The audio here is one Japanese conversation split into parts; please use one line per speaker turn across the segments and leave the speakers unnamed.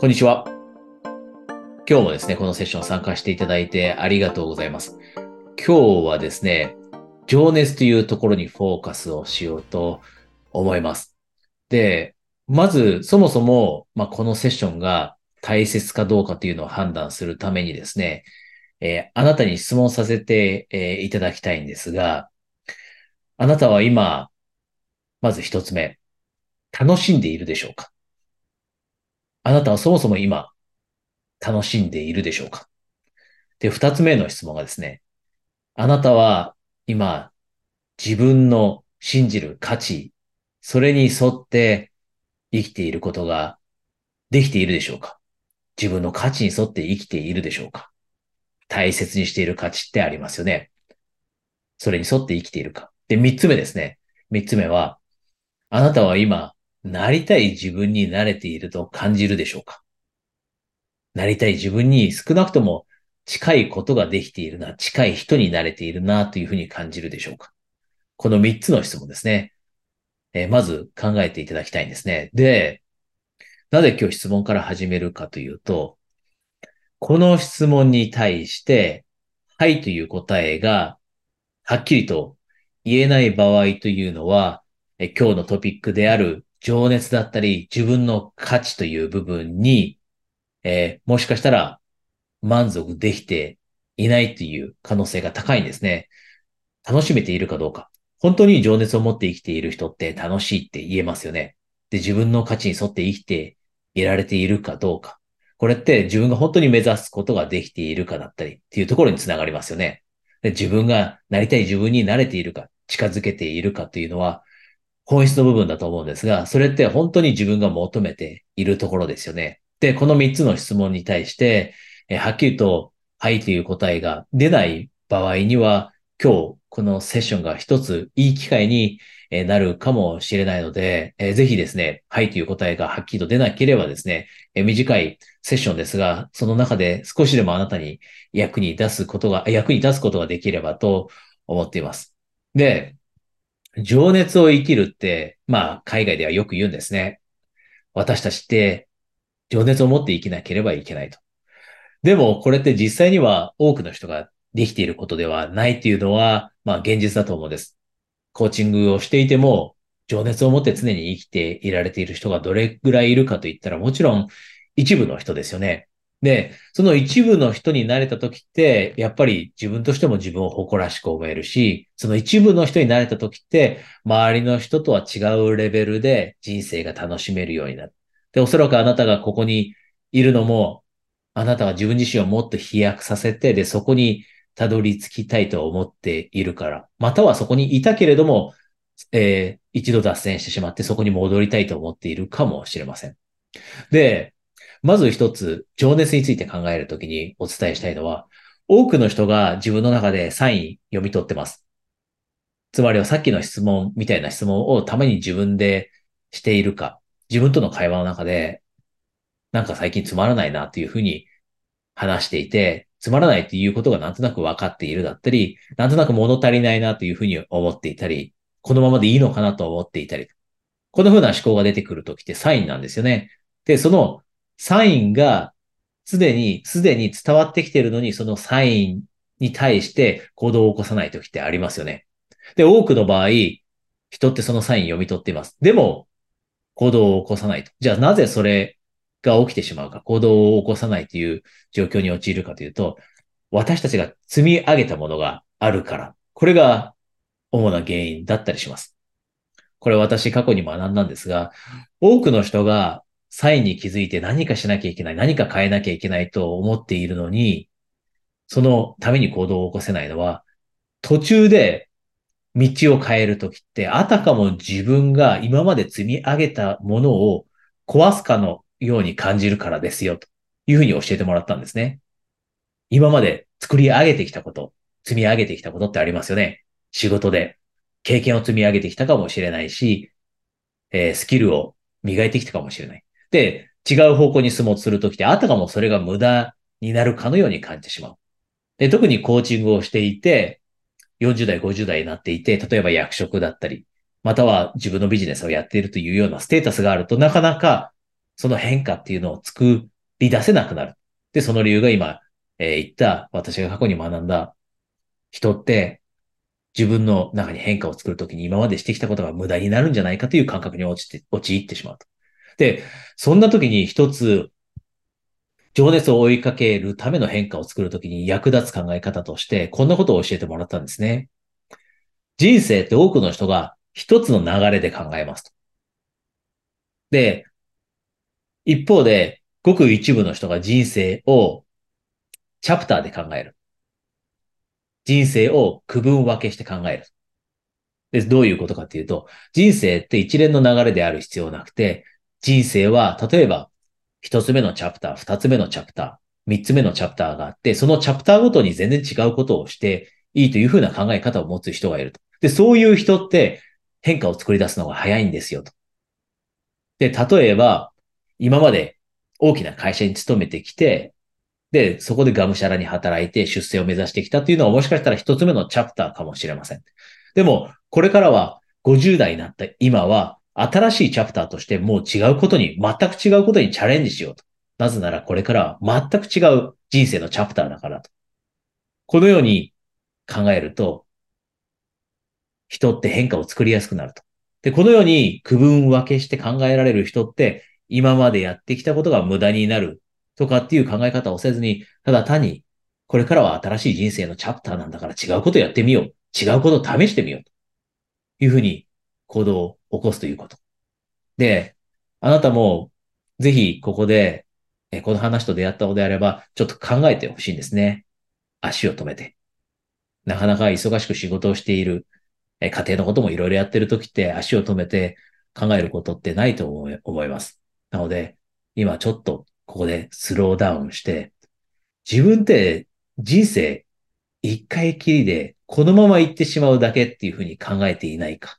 こんにちは。今日もですね、このセッション参加していただいてありがとうございます。今日はですね、情熱というところにフォーカスをしようと思います。で、まず、そもそも、まあ、このセッションが大切かどうかというのを判断するためにですね、えー、あなたに質問させて、えー、いただきたいんですが、あなたは今、まず一つ目、楽しんでいるでしょうか？あなたはそもそも今、楽しんでいるでしょうか？で、二つ目の質問がですね、あなたは今、自分の信じる価値、それに沿って生きていることができているでしょうか？自分の価値に沿って生きているでしょうか？大切にしている価値ってありますよね。それに沿って生きているか。で、三つ目ですね。三つ目は、あなたは今、なりたい自分になれていると感じるでしょうか？なりたい自分に少なくとも近いことができているな、近い人になれているなというふうに感じるでしょうか？この三つの質問ですね。えー、まず考えていただきたいんですね。で、なぜ今日質問から始めるかというと、この質問に対して、はいという答えがはっきりと言えない場合というのは、え今日のトピックである情熱だったり、自分の価値という部分に、えー、もしかしたら満足できていないという可能性が高いんですね。楽しめているかどうか。本当に情熱を持って生きている人って楽しいって言えますよね。で、自分の価値に沿って生きていられているかどうか。これって自分が本当に目指すことができているかだったりっていうところにつながりますよね。で自分がなりたい自分になれているか、近づけているかというのは、本質の部分だと思うんですが、それって本当に自分が求めているところですよね。で、この3つの質問に対して、えはっきりと、はいという答えが出ない場合には、今日、このセッションが一ついい機会になるかもしれないので、えぜひですね、はいという答えがはっきりと出なければですね、え短いセッションですが、その中で少しでもあなたに役に出すことが、役に立つことができればと思っています。で、情熱を生きるって、まあ、海外ではよく言うんですね。私たちって、情熱を持って生きなければいけないと。でも、これって実際には多くの人ができていることではないっていうのは、まあ、現実だと思うんです。コーチングをしていても、情熱を持って常に生きていられている人がどれぐらいいるかといったら、もちろん一部の人ですよね。で、その一部の人になれた時って、やっぱり自分としても自分を誇らしく思えるし、その一部の人になれた時って、周りの人とは違うレベルで人生が楽しめるようになる。で、おそらくあなたがここにいるのも、あなたは自分自身をもっと飛躍させて、で、そこにたどり着きたいと思っているから、またはそこにいたけれども、えー、一度脱線してしまってそこに戻りたいと思っているかもしれません。で、まず一つ、情熱について考えるときにお伝えしたいのは、多くの人が自分の中でサイン読み取ってます。つまりはさっきの質問みたいな質問をために自分でしているか、自分との会話の中で、なんか最近つまらないなっていうふうに話していて、つまらないっていうことがなんとなく分かっているだったり、なんとなく物足りないなというふうに思っていたり、このままでいいのかなと思っていたり、このふうな思考が出てくるときってサインなんですよね。で、そのサインがすでに、すでに伝わってきているのに、そのサインに対して行動を起こさないときってありますよね。で、多くの場合、人ってそのサイン読み取っています。でも、行動を起こさないと。じゃあなぜそれが起きてしまうか、行動を起こさないという状況に陥るかというと、私たちが積み上げたものがあるから、これが主な原因だったりします。これ私過去に学んだんですが、多くの人がサインに気づいて何かしなきゃいけない、何か変えなきゃいけないと思っているのに、そのために行動を起こせないのは、途中で道を変えるときって、あたかも自分が今まで積み上げたものを壊すかのように感じるからですよ、というふうに教えてもらったんですね。今まで作り上げてきたこと、積み上げてきたことってありますよね。仕事で経験を積み上げてきたかもしれないし、えー、スキルを磨いてきたかもしれない。で、違う方向に進もうとするときって、あたかもそれが無駄になるかのように感じてしまう。で、特にコーチングをしていて、40代、50代になっていて、例えば役職だったり、または自分のビジネスをやっているというようなステータスがあると、なかなかその変化っていうのを作り出せなくなる。で、その理由が今、えー言った私が過去に学んだ人って自分の中に変化を作るときに今までしてきたことが無駄になるんじゃないかという感覚に陥って、陥ってしまうと。で、そんな時に一つ情熱を追いかけるための変化を作るときに役立つ考え方として、こんなことを教えてもらったんですね。人生って多くの人が一つの流れで考えますと。で、一方で、ごく一部の人が人生をチャプターで考える。人生を区分分けして考える。で、どういうことかっていうと、人生って一連の流れである必要なくて、人生は、例えば、一つ目のチャプター、二つ目のチャプター、三つ目のチャプターがあって、そのチャプターごとに全然違うことをしていいというふうな考え方を持つ人がいると。で、そういう人って変化を作り出すのが早いんですよと。で、例えば、今まで大きな会社に勤めてきて、で、そこでがむしゃらに働いて出世を目指してきたっていうのはもしかしたら一つ目のチャプターかもしれません。でも、これからは50代になった今は、新しいチャプターとしてもう違うことに、全く違うことにチャレンジしようと。なぜならこれからは全く違う人生のチャプターだからと。このように考えると、人って変化を作りやすくなると。で、このように区分分けして考えられる人って、今までやってきたことが無駄になるとかっていう考え方をせずに、ただ単に、これからは新しい人生のチャプターなんだから違うことやってみよう。違うことを試してみよう。というふうに行動を起こすということ。で、あなたもぜひここで、えこの話と出会ったのであれば、ちょっと考えてほしいんですね。足を止めて。なかなか忙しく仕事をしている、え家庭のこともいろいろやってるときって足を止めて考えることってないと思います。なので、今ちょっとここでスローダウンして、自分って人生一回きりでこのまま行ってしまうだけっていうふうに考えていないか。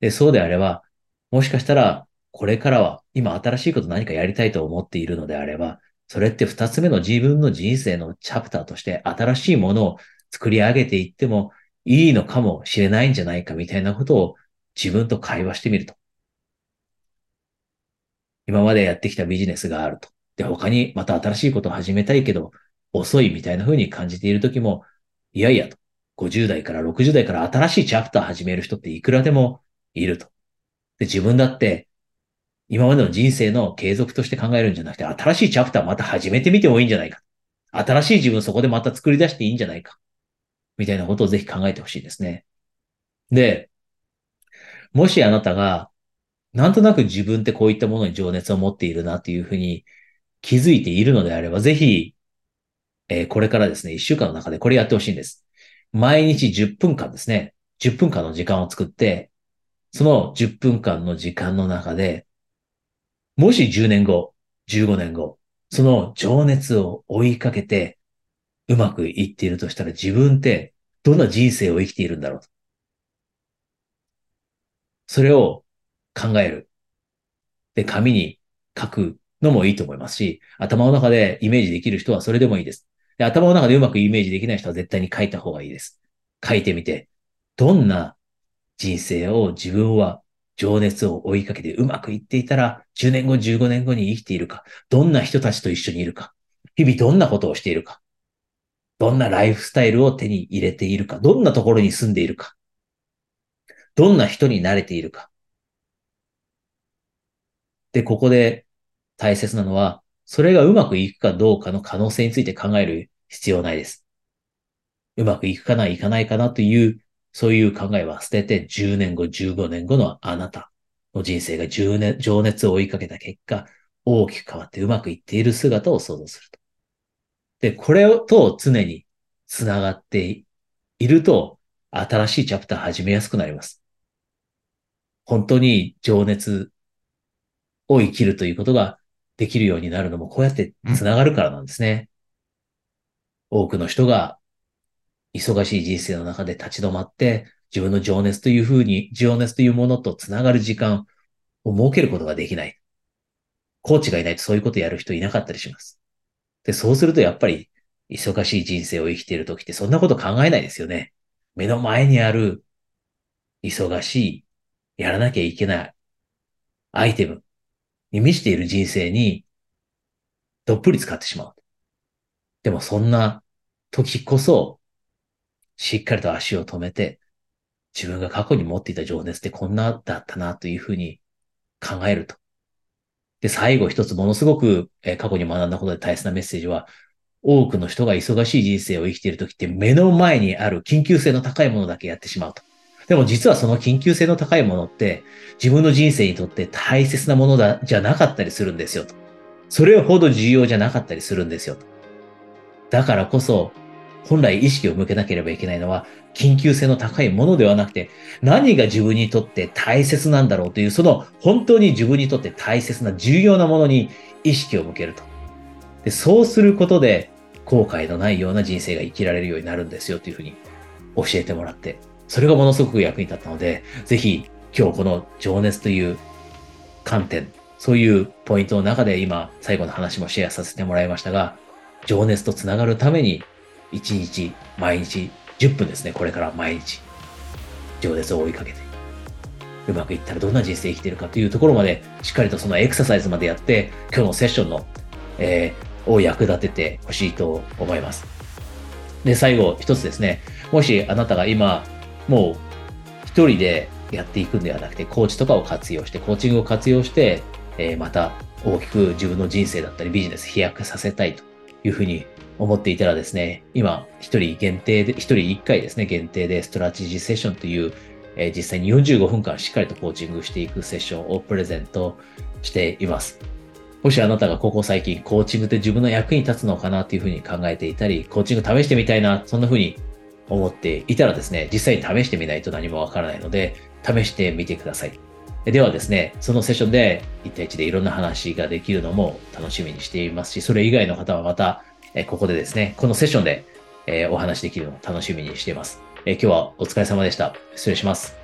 で、そうであれば、もしかしたら、これからは今新しいこと何かやりたいと思っているのであれば、それって二つ目の自分の人生のチャプターとして新しいものを作り上げていってもいいのかもしれないんじゃないかみたいなことを自分と会話してみると。今までやってきたビジネスがあると。で、他にまた新しいことを始めたいけど、遅いみたいな風に感じているときも、いやいやと。50代から60代から新しいチャプター始める人っていくらでもいると。で、自分だって今までの人生の継続として考えるんじゃなくて、新しいチャプターまた始めてみてもいいんじゃないか。新しい自分そこでまた作り出していいんじゃないか。みたいなことをぜひ考えてほしいですね。で、もしあなたが、なんとなく自分ってこういったものに情熱を持っているなっていうふうに気づいているのであれば、ぜひ、えー、これからですね、一週間の中でこれやってほしいんです。毎日10分間ですね、10分間の時間を作って、その10分間の時間の中で、もし10年後、15年後、その情熱を追いかけてうまくいっているとしたら自分ってどんな人生を生きているんだろう。それを考える。で、紙に書くのもいいと思いますし、頭の中でイメージできる人はそれでもいいです。で、頭の中でうまくイメージできない人は絶対に書いた方がいいです。書いてみて、どんな人生を自分は情熱を追いかけてうまくいっていたら、10年後、15年後に生きているか、どんな人たちと一緒にいるか、日々どんなことをしているか、どんなライフスタイルを手に入れているか、どんなところに住んでいるか、どんな人に慣れているか。で、ここで大切なのは、それがうまくいくかどうかの可能性について考える必要ないです。うまくいくかな、いかないかなというそういう考えは捨てて10年後、15年後のあなたの人生が10年、情熱を追いかけた結果、大きく変わってうまくいっている姿を想像すると。で、これと常に繋がっていると、新しいチャプター始めやすくなります。本当に情熱を生きるということができるようになるのも、こうやって繋がるからなんですね。多くの人が忙しい人生の中で立ち止まって、自分の情熱というふうに、情熱というものとつながる時間を設けることができない。コーチがいないとそういうことやる人いなかったりします。で、そうするとやっぱり、忙しい人生を生きている時ってそんなこと考えないですよね。目の前にある、忙しい、やらなきゃいけないアイテム、に満ちている人生にどっぷり使ってしまう。でもそんな時こそ、しっかりと足を止めて、自分が過去に持っていた情熱ってこんなだったなというふうに考えると。で、最後一つものすごく、え過去に学んだことで大切なメッセージは、多くの人が忙しい人生を生きているときって目の前にある緊急性の高いものだけやってしまうと。でも実はその緊急性の高いものって自分の人生にとって大切なものだ、じゃなかったりするんですよと。それほど重要じゃなかったりするんですよと。だからこそ、本来意識を向けなければいけないのは、緊急性の高いものではなくて、何が自分にとって大切なんだろうという、その本当に自分にとって大切な重要なものに意識を向けると。でそうすることで、後悔のないような人生が生きられるようになるんですよというふうに教えてもらって、それがものすごく役に立ったので、ぜひ今日この情熱という観点、そういうポイントの中で今最後の話もシェアさせてもらいましたが、情熱とつながるために1日毎日10分ですね、これから毎日。情熱を追いかけて、うまくいったらどんな人生生きてるかというところまで、しっかりとそのエクササイズまでやって、今日のセッションの、えー、を役立ててほしいと思います。で、最後一つですね、もしあなたが今、もう一人でやっていくんではなくて、コーチとかを活用して、コーチングを活用して、えー、また大きく自分の人生だったりビジネス飛躍させたいというふうに思っていたらですね、今、一人限定で、一人一回ですね、限定でストラテジーセッションという、えー、実際に45分間しっかりとコーチングしていくセッションをプレゼントしています。もしあなたがここ最近コーチングって自分の役に立つのかなというふうに考えていたり、コーチング試してみたいな、そんなふうに思っていたらですね、実際に試してみないと何もわからないので、試してみてください。ではですね、そのセッションで1対1でいろんな話ができるのも楽しみにしていますし、それ以外の方はまたえここでですね、このセッションで、えお話できるのを楽しみにしています。え今日はお疲れ様でした。失礼します。